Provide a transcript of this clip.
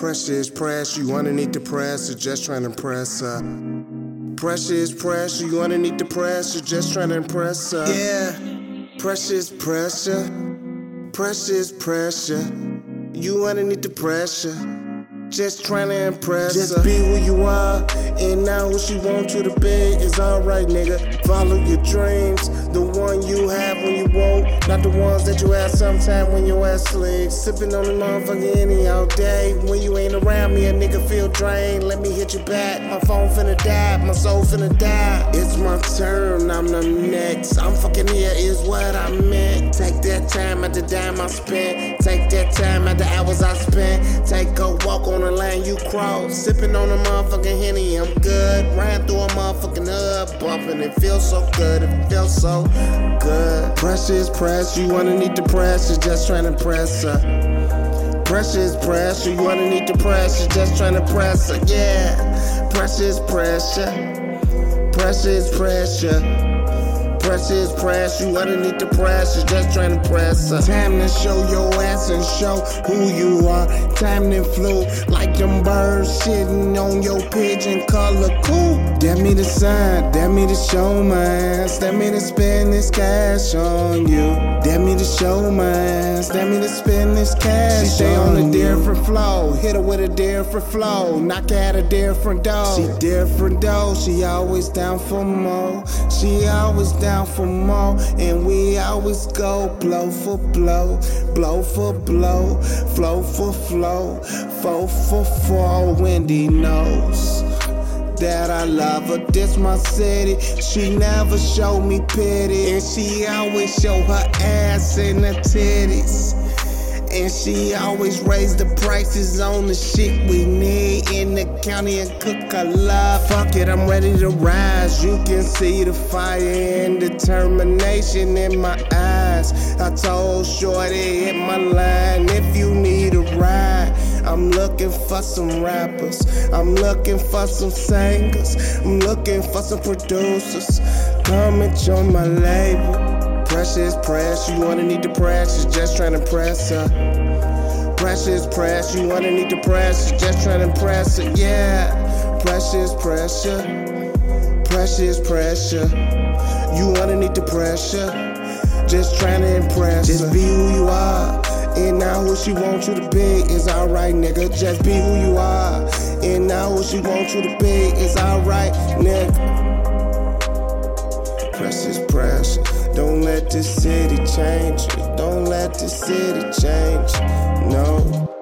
Precious, press, you underneath the press, you're just trying to impress her. Precious, press, you underneath the press, you're just trying to impress her. Yeah, precious pressure, precious pressure, you underneath the pressure. Just trying to impress Just her. be who you are, and now who she wants you to be is alright, nigga. Follow your dreams, the one you have when you woke, not the ones that you have sometime when your ass sleep. Sipping on the motherfucking Henny all day. When you ain't around me, a nigga feel drained. Let me hit you back. My phone finna die, my soul finna die. It's my turn, I'm the next. I'm fucking here, is what I meant. Take that time at the dime I spent. Take that time at the hours I spent. You cross. Sipping on a motherfucking Henny, I'm good. Ran through a motherfucking hub, bumping. It feels so good, it feels so good. Precious press, you underneath the press, you're just trying to press her. Precious pressure, you underneath the pressure, just trying to press her, yeah. Precious pressure, precious pressure. Precious press, you underneath the pressure, just trying to press her. Time to show your ass and show who you are. Time to float like them birds sitting on your pigeon color cool. That me the sign, that me to show my ass, that me to spend this cash on you. To show my ass, that me to spend this cash. She stay on a different flow, hit her with a different flow, knock at a different door. She different though, she always down for more. She always down down for more, and we always go blow for blow, blow for blow, flow for flow, four for four. Wendy knows that I love her. This my city. She never showed me pity, and she always show her ass and her titties. And she always raise the prices on the shit we need in the county and cook a lot. Fuck it, I'm ready to rise. You can see the fire and determination in my eyes. I told Shorty hit my line I'm looking for some rappers. I'm looking for some singers. I'm looking for some producers. Come and join my label. Precious press, you underneath the press, you just trying to press her. Precious press, you underneath the press, you just trying to impress her, yeah. Precious pressure, precious pressure, you underneath the pressure, just trying to impress her. Just be who you are. And now who she wants you to be is alright, nigga. Just be who you are. And now who she wants you to be is alright, nigga. Precious pressure. Don't let the city change. Don't let the city change. No.